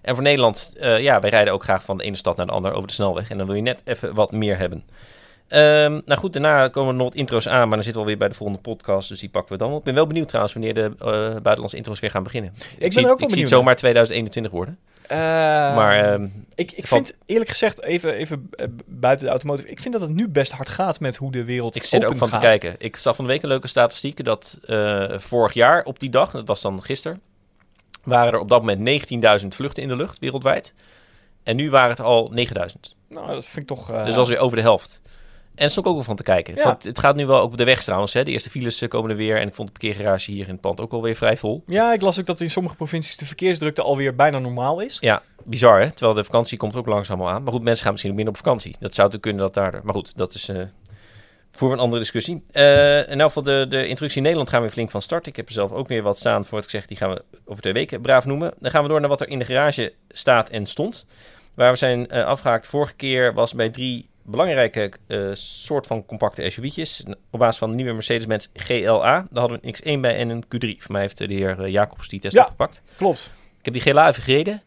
En voor Nederland, eh, ja, wij rijden ook graag van de ene stad naar de andere over de snelweg. En dan wil je net even wat meer hebben. Ehm, nou goed, daarna komen er nog wat intro's aan. Maar dan zitten we alweer bij de volgende podcast. Dus die pakken we dan. op. Ik ben wel benieuwd trouwens wanneer de eh, buitenlandse intro's weer gaan beginnen. Ik, ben zie, ook wel ik zie benieuwd het zomaar 2021 worden. maar ehm, ik, ik valt- vind eerlijk gezegd, even, even eh, buiten de automotive, ik vind dat het nu best hard gaat met hoe de wereld Ik zit er ook van gaat. te kijken. Ik zag van de week een leuke statistiek dat eh, vorig jaar op die dag, dat was dan gisteren, waren er op dat moment 19.000 vluchten in de lucht wereldwijd. En nu waren het al 9.000. Nou, dat vind ik toch... eh, Dus dat is weer over de helft. En daar stond ik ook wel van te kijken. Ja. Want het gaat nu wel op de weg trouwens. Hè. De eerste files eh, komen er weer. En ik vond de parkeergarage hier in het pand ook alweer vrij vol. Ja, ik las ook dat in sommige provincies de verkeersdrukte alweer bijna normaal is. Ja, bizar hè. Terwijl de vakantie komt ook langzaam al aan. Maar goed, mensen gaan misschien ook minder op vakantie. Dat zou natuurlijk kunnen dat daardoor. Maar goed, dat is eh, Voor een andere discussie. Eh in elk geval, de, de introductie in Nederland gaan we weer flink van start. Ik heb er zelf ook weer wat staan voor wat ik zeg. Die gaan we over twee weken braaf noemen. Dan gaan we door naar wat er in de garage staat en stond. Waar we zijn eh, afgehaakt vorige keer was bij drie belangrijke eh, soort van compacte SUV'tjes. Op basis van de nieuwe Mercedes-Benz GLA. Daar hadden we een X1 bij en een Q3. Voor mij heeft de heer Jacobs die test Ja. opgepakt. Klopt. Ik heb die GLA even gereden.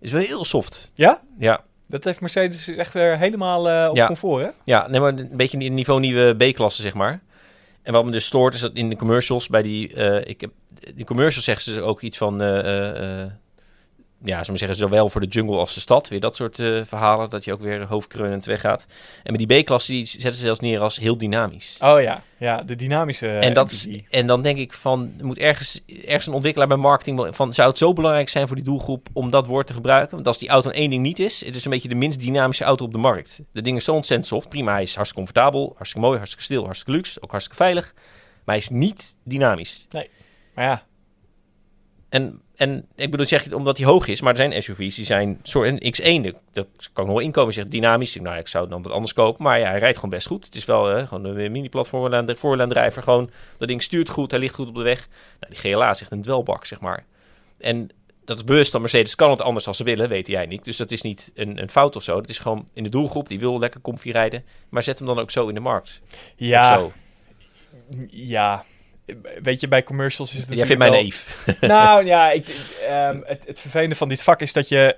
Is wel heel soft. Ja? Ja, Dat heeft Mercedes is echt weer helemaal eh, op Ja. comfort, hè? Ja, nee, maar een beetje in niveau nieuwe B-klasse, zeg maar. En wat me dus stoort is dat in de commercials bij die... eh, ik heb, die commercials zeggen ze ook iets van... eh, ja, we zeggen, zowel voor de jungle als de stad. Weer dat soort eh, verhalen, dat je ook weer hoofdkreunend weggaat. En met die B-klasse, die zetten ze zelfs neer als heel dynamisch. Oh ja, ja de dynamische en, dat is, en dan denk ik van, moet ergens, ergens een ontwikkelaar bij marketing van, zou het zo belangrijk zijn voor die doelgroep om dat woord te gebruiken? Want als die auto één ding niet is, het is een beetje de minst dynamische auto op de markt. De ding is zo ontzettend soft, prima, hij is hartstikke comfortabel, hartstikke mooi, hartstikke stil, hartstikke luxe, ook hartstikke veilig. Maar hij is niet dynamisch. Maar ja, En, en ik bedoel, zeg je het omdat hij hoog is, maar er zijn SUV's die zijn soort een X1, de- dat kan ik nog wel inkomen, zegt dynamisch. Nou, ik zou dan wat anders kopen, maar ja, hij rijdt gewoon best goed. Het is wel gewoon een mini-platform voorwielaandrijver, gewoon dat ding stuurt goed, hij ligt goed op de weg. Nou, die GLA is echt een dwelbak, zeg maar. En dat is bewust van Mercedes, kan het anders als ze willen, weet jij niet. Dus dat is niet een, een fout of zo. Dat is gewoon in de doelgroep, die wil lekker comfy rijden, maar zet hem dan ook zo in de markt. Ja, zo. ja. Weet je, bij commercials is het Jij vindt mij natuurlijk naïef. wel- Nou ja, ik, ehm, het, het vervelende van dit vak is dat je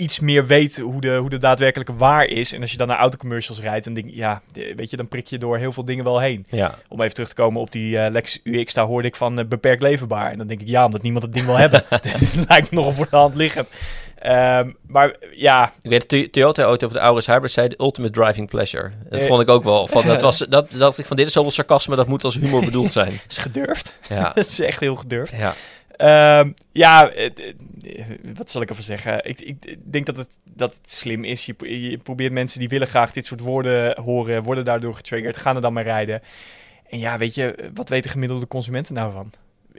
iets meer weet hoe de, hoe de daadwerkelijke waar is. En als je dan naar autocommercials rijdt, dan denk je, ja, weet je, dan prik je door heel veel dingen wel heen. Ja, Om even terug te komen op die eh Lex UX, daar hoorde ik van eh, beperkt leverbaar. En dan denk ik, ja, omdat niemand het ding wil hebben. Dit lijkt me nogal voor de hand liggend. Ehm, maar ja, Ik weet, de Toyota ooit over de Auris Hybrid zei de ultimate driving pleasure. Dat Eh. vond ik ook wel. Van, dat was, dat, dat ik van dit is zoveel sarcasme, dat moet als humor bedoeld zijn. is gedurfd. Ja, dat is echt heel gedurfd. ja. Ehm, ja, wat zal ik ervan zeggen? Ik, ik denk dat het, dat het slim is. Je, je probeert mensen die willen graag dit soort woorden horen, worden daardoor getriggerd, gaan er dan maar rijden. En ja, weet je, wat weten gemiddelde consumenten nou van?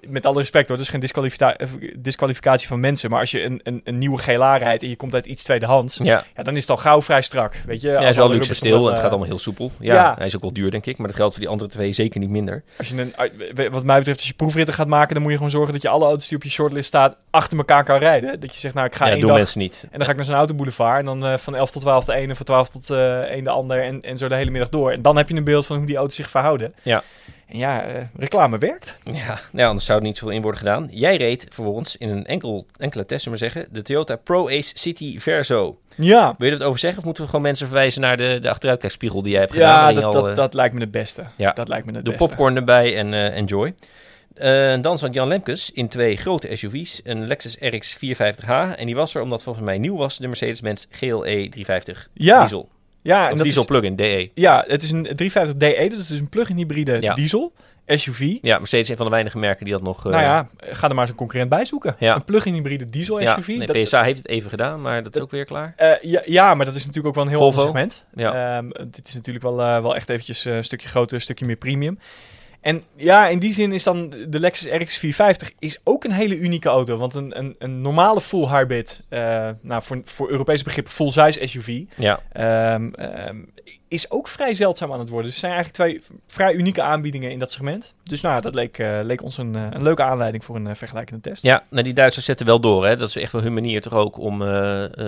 Met alle respect hoor, dat is geen eh, disqualificatie van mensen. Maar als je een, een, een nieuwe GLA rijdt en je komt uit iets tweedehands, ja. ja. dan is het al gauw vrij strak. Weet je, Ja, hij is wel luxe stil en het eh, gaat allemaal heel soepel. Ja, ja. hij is ook wel duur, denk ik. Maar dat geldt voor die andere twee zeker niet minder. Als je een, eh, wat mij betreft, als je proefritten gaat maken, dan moet je gewoon zorgen dat je alle auto's die op je shortlist staan achter elkaar kan rijden. Dat je zegt, nou ik ga ja, één doen dag mensen niet. En dan ga ik naar zo'n autoboulevard. En dan eh, van 11 tot 12 de ene, van 12 tot eh 1 de ander. En, en zo de hele middag door. En dan heb je een beeld van hoe die auto's zich verhouden. Ja. En ja, eh, reclame werkt. Ja, nou, anders zou er niet zoveel in worden gedaan. Jij reed vervolgens in een enkel, enkele test, maar zeggen, de Toyota Pro Ace City Verso. Ja, Wil je wat over zeggen of moeten we gewoon mensen verwijzen naar de, de achteruitkijkspiegel die jij hebt gedaan? ja dat, al, dat, eh, dat lijkt me het beste. Ja. Dat lijkt me het Doe beste. popcorn erbij en eh, enjoy. Dan zat Jan Lemkes in twee grote SUV's. Een Lexus RX 450h. En die was er omdat volgens mij nieuw was de Mercedes-Benz GLE 350 Ja, diesel. Ja, en Of dat diesel is, plug-in, DE. ja, het is een 350 DE. Dat is dus een plug-in hybride Ja. diesel. SUV. Ja, Mercedes is een van de weinige merken die dat nog... eh, nou ja, ga er maar eens een concurrent bij zoeken. Ja. Een plug-in hybride diesel ja, SUV. nee, dat, PSA heeft het even gedaan, maar dat is ook weer klaar. Eh, ja, ja, maar dat is natuurlijk ook wel een heel Volvo. ander segment. Ja. Ehm, dit is natuurlijk wel, eh, wel echt eventjes eh, een stukje groter, een stukje meer premium. En ja, in die zin is dan de Lexus RX 450 is ook een hele unieke auto. Want een, een, een normale full hybrid, eh, nou voor, voor Europese begrippen full-size SUV, Ja, ehm, ehm, is ook vrij zeldzaam aan het worden. Dus het zijn eigenlijk twee vrij unieke aanbiedingen in dat segment. Dus nou, dat leek, eh, leek ons een, eh, een leuke aanleiding voor een vergelijkende test. ja nou, die Duitsers zetten wel door. Hè. Dat is echt wel hun manier toch ook om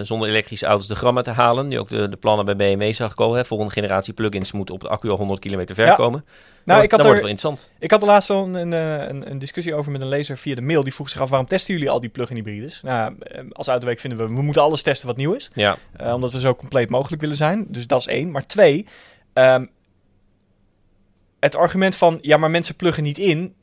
zonder elektrische auto's de grammen te halen. Nu ook de, de plannen bij BMW zag ik al. Hè. Volgende generatie plug-ins moeten op de accu al 100 kilometer ver Ja. komen. Nou, ik had, dan wordt er, het wel interessant. ik had er laatst wel een, een, een, discussie over met een lezer via de mail. Die vroeg zich af, waarom testen jullie al die plug-in hybrides? Nou, eh, als Autoweek vinden we, we moeten alles testen wat nieuw is. Ja, Eh, omdat we zo compleet mogelijk willen zijn. Dus dat is één. Maar twee, ehm, het argument van, ja, maar mensen pluggen niet in.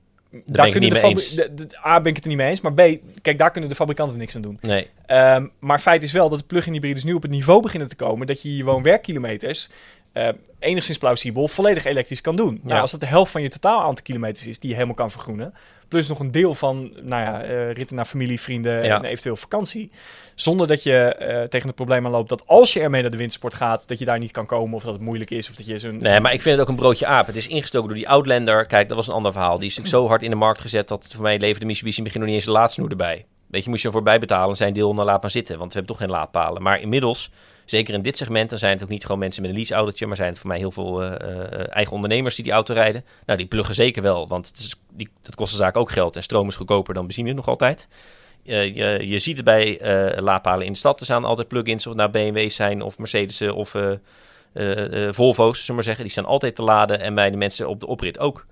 ben ik het niet de mee fabri- eens. de- de- A, ben ik het er niet mee eens. Maar B, kijk, daar kunnen de fabrikanten niks aan doen. nee. Ehm, maar feit is wel dat de plug-in hybrides nu op het niveau beginnen te komen dat je je woon-werkkilometers eh, enigszins plausibel volledig elektrisch kan doen. Nou, als dat de helft van je totaal aantal kilometers is die je helemaal kan vergroenen, plus nog een deel van nou ja, eh, ritten naar familie, vrienden Ja. en eventueel vakantie, zonder dat je eh, tegen het probleem aan loopt dat als je ermee naar de wintersport gaat, dat je daar niet kan komen of dat het moeilijk is of dat je zo'n... Nee, maar ik vind het ook een broodje aap. Het is ingestoken door die Outlander. Kijk, dat was een ander verhaal. Die is natuurlijk zo hard in de markt gezet dat voor mij leverde Mitsubishi in het begin nog niet eens de laadsnoer erbij. Weet je, moest je ervoor bijbetalen zijn deel, dan laat maar zitten. Want we hebben toch geen laadpalen. Maar inmiddels Zeker in dit segment, dan zijn het ook niet gewoon mensen met een leaseautootje, maar zijn het voor mij heel veel eh, eh, eigen ondernemers die die auto rijden. Nou, die pluggen zeker wel, want het is, die, dat kost de zaak ook geld en stroom is goedkoper dan benzine nog altijd. Eh, je, je ziet het bij eh laadpalen in de stad. Er staan altijd plug-ins, of het nou BMW's zijn of Mercedes'en of Volvo's, zullen we maar zeggen. Die staan altijd te laden en bij de mensen op de oprit ook.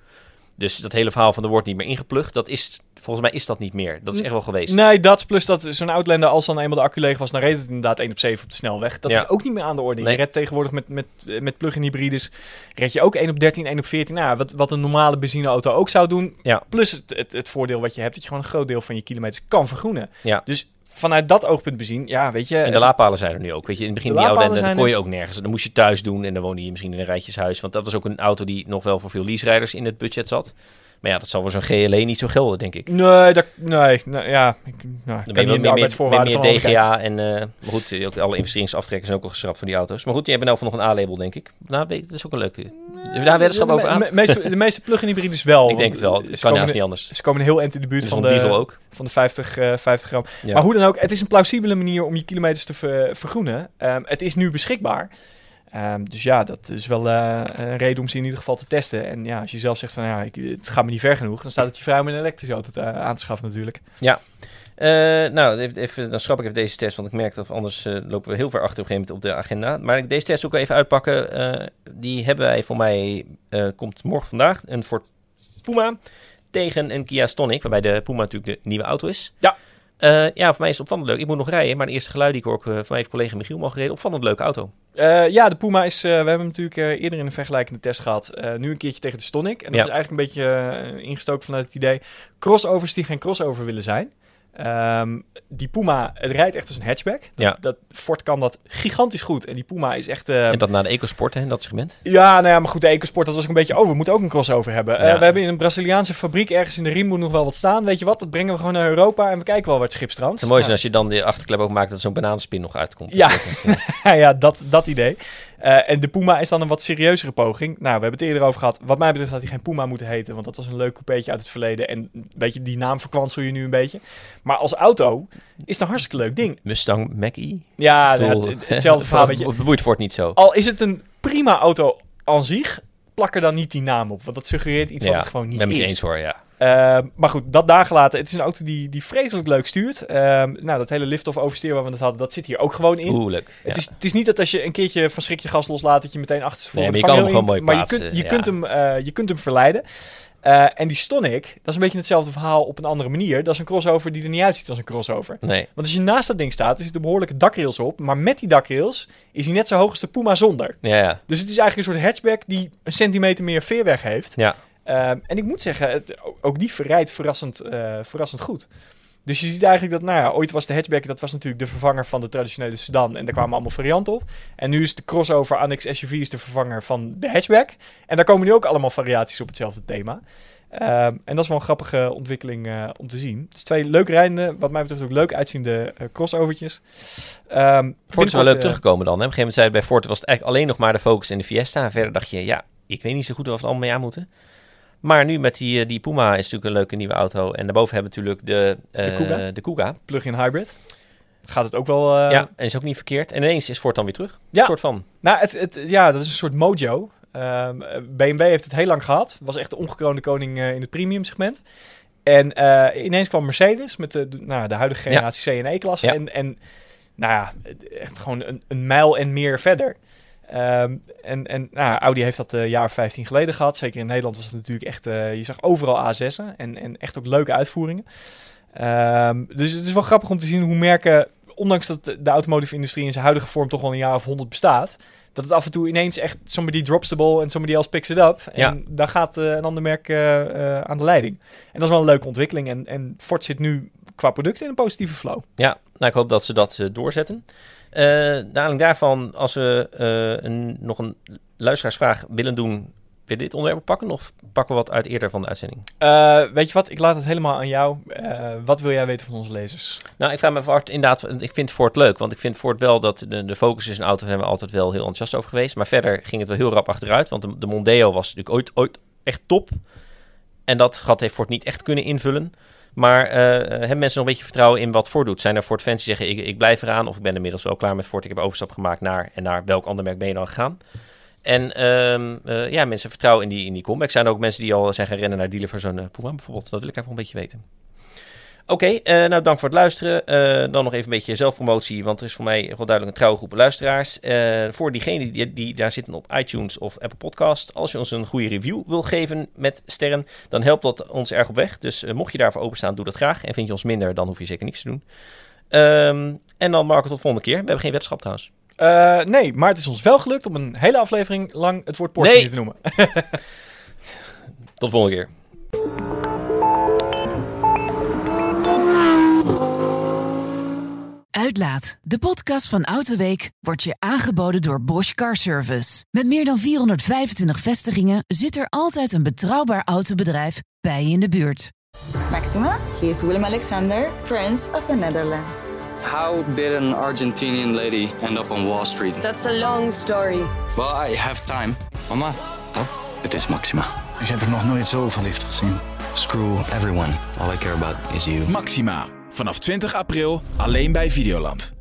Dus dat hele verhaal van er wordt niet meer ingeplucht, dat is, volgens mij is dat niet meer. Dat is echt wel geweest. Nee, dat plus dat zo'n Outlander, als dan eenmaal de accu leeg was, dan reed het inderdaad 1 op 7 op de snelweg. Dat Ja. is ook niet meer aan de orde. Nee. Je redt tegenwoordig met, met, met plug-in hybrides, red je ook 1 op 13, 1 op 14. Nou, wat, wat een normale benzineauto ook zou doen. Ja. Plus het, het, het voordeel wat je hebt, dat je gewoon een groot deel van je kilometers kan vergroenen. Ja. Dus vanuit dat oogpunt bezien, ja, weet je... En de laadpalen zijn er nu ook. Weet je, in het begin De die oude dan kon je ook nergens. Dan moest je thuis doen en dan woonde je misschien in een rijtjeshuis. Want dat was ook een auto die nog wel voor veel lease-rijders in het budget zat. Maar ja, dat zal voor zo'n GLE niet zo gelden, denk ik. Nee, dat, nee, nou, ja, ik nou, Dan ben je meer, meer, arbeidsvoorwaarden meer. DGA en... eh, maar goed, eh, ook alle investeringsaftrekken zijn ook al geschrapt van die auto's. Maar goed, die hebben nou voor nog een A-label, denk ik. Nou, dat is ook een leuke... Hebben we daar weddenschap over aan? De, meeste, de meeste plug-in hybrides wel. Ik denk het wel. Het kan haast niet anders. Ze komen heel eind in de buurt Dus van de, diesel ook. van de 50, eh, 50 gram. Ja. Maar hoe dan ook, het is een plausibele manier om je kilometers te ver- vergroenen. Ehm, het is nu beschikbaar. Ehm, dus ja, dat is wel eh, een reden om ze in ieder geval te testen. En ja, als je zelf zegt van ja, ik, het gaat me niet ver genoeg, dan staat het je vrij om een elektrische auto te, aan te schaffen natuurlijk. Eh, nou, even, even, dan schrap ik even deze test, want ik merk dat anders eh, lopen we heel ver achter op een gegeven moment op de agenda. Maar ik deze test ook even uitpakken. eh, die hebben wij voor mij, eh, komt morgen vandaag, een Ford Puma tegen een Kia Stonic, waarbij de Puma natuurlijk de nieuwe auto is. Ja. Eh, ja, voor mij is het opvallend leuk. Ik moet nog rijden, maar de eerste geluid die ik hoor, eh, van mijn collega Michiel mag gereden, opvallend leuke auto. Eh, ja, de Puma is, eh, we hebben hem natuurlijk eh, eerder in een vergelijkende test gehad. Eh, nu een keertje tegen de Stonic. En dat Ja. is eigenlijk een beetje ingestoken vanuit het idee, crossovers die geen crossover willen zijn. Ehm, die Puma, het rijdt echt als een hatchback. Dat, Ja. dat Ford kan dat gigantisch goed. En die Puma is echt... eh, en dat na de EcoSport, hè, in dat segment. Ja, nou ja, maar goed, de EcoSport, dat was ook een beetje... Oh, we moeten ook een crossover hebben. Eh, we hebben in een Braziliaanse fabriek ergens in de riem moet nog wel wat staan. Weet je wat, dat brengen we gewoon naar Europa en we kijken wel waar het schip strandt. Het zou mooi zijn Ja. als je dan de achterklep ook maakt dat zo'n bananenspin nog uitkomt. Ja. Ja, ja, dat, dat idee. Eh, en de Puma is dan een wat serieuzere poging. Nou, we hebben het eerder over gehad. Wat mij betreft had hij geen Puma moeten heten, want dat was een leuk coupeetje uit het verleden. En weet je, die naam verkwansel je nu een beetje. Maar als auto is het een hartstikke leuk ding. Mustang Mach-E. Ja, nou, bedoel, het- hetzelfde verhaal, weet je. Ford niet zo. Al is het een prima auto aan zich, plak er dan niet die naam op. Want dat suggereert iets wat het gewoon niet ben is. eens hoor, ja. Ehm, maar goed, dat daar gelaten. Het is een auto die, die vreselijk leuk stuurt. Ehm, nou, dat hele lift-off oversteer waar we het hadden, dat zit hier ook gewoon in. Oeh, leuk. Het, is, het is niet dat als je een keertje van schrik je gas loslaat, dat je meteen achter Nee, maar je kan hem gewoon mooi Maar je plaatsen, kunt, je, ja. kunt hem, eh, je kunt hem verleiden. Eh, en die Stonic, dat is een beetje hetzelfde verhaal op een andere manier. Dat is een crossover die er niet uitziet als een crossover. Nee. Want als je naast dat ding staat, er zitten behoorlijke dakrails op. Maar met die dakrails is hij net zo hoog als de Puma zonder. Ja, ja. Dus het is eigenlijk een soort hatchback die een centimeter meer veerweg heeft. Ja. Ehm, en ik moet zeggen, het, ook die verrijdt verrassend, eh, verrassend goed. Dus je ziet eigenlijk dat, nou ja, ooit was de hatchback, dat was natuurlijk de vervanger van de traditionele sedan. En daar kwamen allemaal varianten op. En nu is de crossover Annex SUV is de vervanger van de hatchback. En daar komen nu ook allemaal variaties op hetzelfde thema. Ehm, en dat is wel een grappige ontwikkeling eh, om te zien. Dus twee leuk rijdende, wat mij betreft ook leuk uitziende eh, crossovertjes. Ehm, Ford is wel leuk teruggekomen dan. Hè? Op een gegeven moment zei bij Ford was het eigenlijk alleen nog maar de focus in de Fiesta. En verder dacht je, ja, ik weet niet zo goed waar we het allemaal mee aan moeten. Maar nu met die, eh, die Puma is natuurlijk een leuke nieuwe auto. En daarboven hebben we natuurlijk de, eh, De Kuga. plug-in hybrid. Gaat het ook wel... eh, ja, en is ook niet verkeerd. En ineens is Ford dan weer terug. Ja. Een soort van. Nou, het, het, ja, dat is een soort mojo. Ehm, BMW heeft het heel lang gehad. Was echt de ongekroonde koning in het premium segment. En ineens kwam Mercedes met de, de- nou, de huidige generatie C en E-klasse. Ja. En, en nou ja, echt gewoon een, een mijl en meer verder. Ehm, en en nou, Audi heeft dat een jaar of 15 geleden gehad. Zeker in Nederland was het natuurlijk echt... eh, je zag overal A6'en en, en echt ook leuke uitvoeringen. Ehm, dus het is wel grappig om te zien hoe merken... Ondanks dat de automotive industrie in zijn huidige vorm toch al een jaar of 100 bestaat... dat het af en toe ineens echt somebody drops the ball en somebody else picks it up. En Ja. dan gaat eh, een ander merk eh, eh, aan de leiding. En dat is wel een leuke ontwikkeling. En, en Ford zit nu qua product in een positieve flow. Ja, nou, ik hoop dat ze dat eh, doorzetten. Eh Daling daarvan, als we eh, een, nog een luisteraarsvraag willen doen... Wil je dit onderwerp pakken of pakken we wat uit eerder van de uitzending? Eh, weet je wat? Ik laat het helemaal aan jou. Wat wil jij weten van onze lezers? Nou, ik vraag me af, inderdaad, ik vind Ford leuk. Want ik vind Ford wel dat de, de focus is een auto, daar zijn we altijd wel heel enthousiast over geweest. Maar verder ging het wel heel rap achteruit. Want de, de Mondeo was natuurlijk ooit, ooit echt top. En dat gat heeft Ford niet echt kunnen invullen. Maar eh, hebben mensen nog een beetje vertrouwen in wat Ford doet? Zijn er Ford fans die zeggen, ik, ik blijf eraan of ik ben inmiddels wel klaar met Ford. Ik heb overstap gemaakt naar en naar welk ander merk ben je dan gegaan? En ehm, eh, ja, mensen vertrouwen in die, in die comeback. Zijn er ook mensen die al zijn gaan rennen naar dealer voor zo'n Puma bijvoorbeeld? Dat wil ik even een beetje weten. Oké, okay, nou dank voor het luisteren. dan nog even een beetje zelfpromotie, want er is voor mij wel duidelijk een trouwe groep luisteraars. voor diegenen die, die, daar zitten op iTunes of Apple Podcast, als je ons een goede review wil geven met sterren, dan helpt dat ons erg op weg. Dus mocht je daarvoor openstaan, doe dat graag. En vind je ons minder, dan hoef je zeker niks te doen. Ehm, en dan Marco, tot volgende keer. We hebben geen weddenschap trouwens. Nee, maar het is ons wel gelukt om een hele aflevering lang het woord Porsche nee. te noemen. Tot volgende keer. Uitlaat, de podcast van Autoweek, wordt je aangeboden door Bosch Car Service. Met meer dan 425 vestigingen zit er altijd een betrouwbaar autobedrijf bij je in de buurt. Maxima, he is Willem Alexander, Prince of the Netherlands. How did an Argentinian lady end up on Wall Street? That's a long story. Well, I have time. Mama, oh, het is Maxima. Ik heb er nog nooit zo verliefd gezien. Screw everyone. All I care about is you. Maxima. Vanaf 20 april alleen bij Videoland.